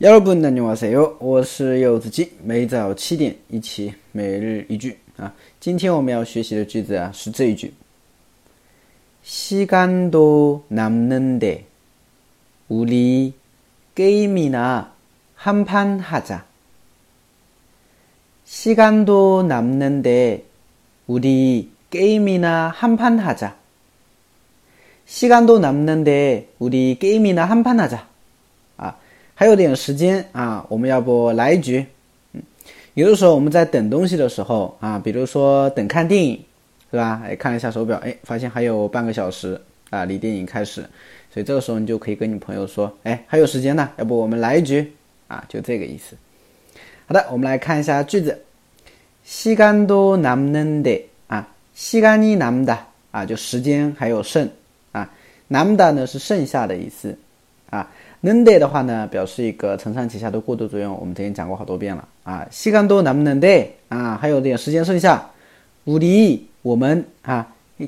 여러분 안녕하세요. 我是柚子鸡，每早七点一起每日一句啊。今天我们要学习的句子啊是这一句：시간도남는데우리게임이나한판하자시간도남는데우리게임이나한판하자시간도남는데우리게임이나한판하자 还有点时间啊，我们要不来一局？嗯，有的时候我们在等东西的时候啊，比如说等看电影，是吧？哎，看了一下手表，哎，发现还有半个小时啊，离电影开始，所以这个时候你就可以跟你朋友说，哎，还有时间呢，要不我们来一局？啊，就这个意思。好的，我们来看一下句子，시간도남는 데， 啊，시간이남 다， 啊，就时间还有剩，啊，남다呢是剩下的意思， 啊。能得的话呢，表示一个承上启下的过渡作用，我们之前讲过好多遍了啊。西干多能不能得啊？还有点时间剩下，无敌我们啊，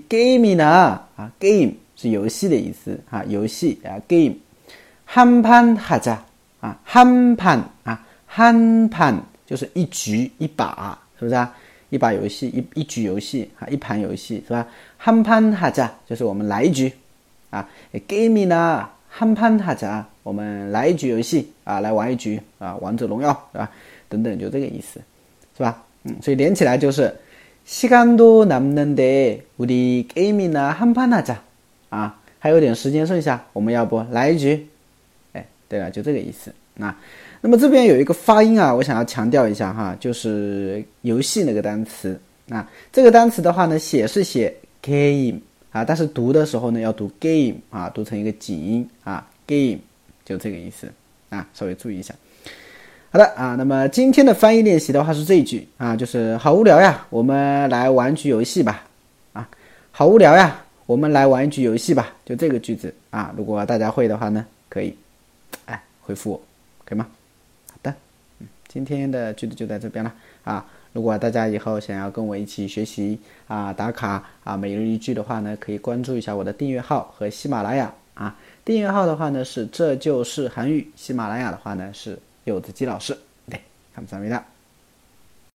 game 呢啊，game 是游戏的意思啊，游戏啊，game。한판하자啊，한판啊，한판就是一局一把，是不是啊？一把游戏一一局游戏啊，一盘游戏是吧？한판하자就是我们来一局啊，game 呢？ 한판하자我们来一局游戏啊，来玩一局啊，王者荣耀是吧？等等，就这个意思，是吧？嗯，所以连起来就是시간도남는데우리게임이나한판하자啊，还有点时间剩下，我们要不来一局？哎，对了，就这个意思啊。那么这边有一个发音啊，我想要强调一下哈，就是游戏那个单词啊，这个单词的话呢，写是写 game。 啊，但是读的时候呢，要读 game 啊，读成一个紧音啊，game 就这个意思啊，稍微注意一下。好的啊，那么今天的翻译练习的话是这一句啊，就是好无聊呀，我们来玩局游戏吧。啊，好无聊呀，我们来玩一局游戏吧。就这个句子啊，如果大家会的话呢，可以哎回复我，可以吗？好的，嗯，今天的句子就在这边了啊。如果大家以后想要跟我一起学习啊打卡啊每日一句的话呢，可以关注一下我的订阅号和喜马拉雅啊。订阅号的话呢是这就是韩语，喜马拉雅的话呢是柚子鸡老师。对，看不上没的。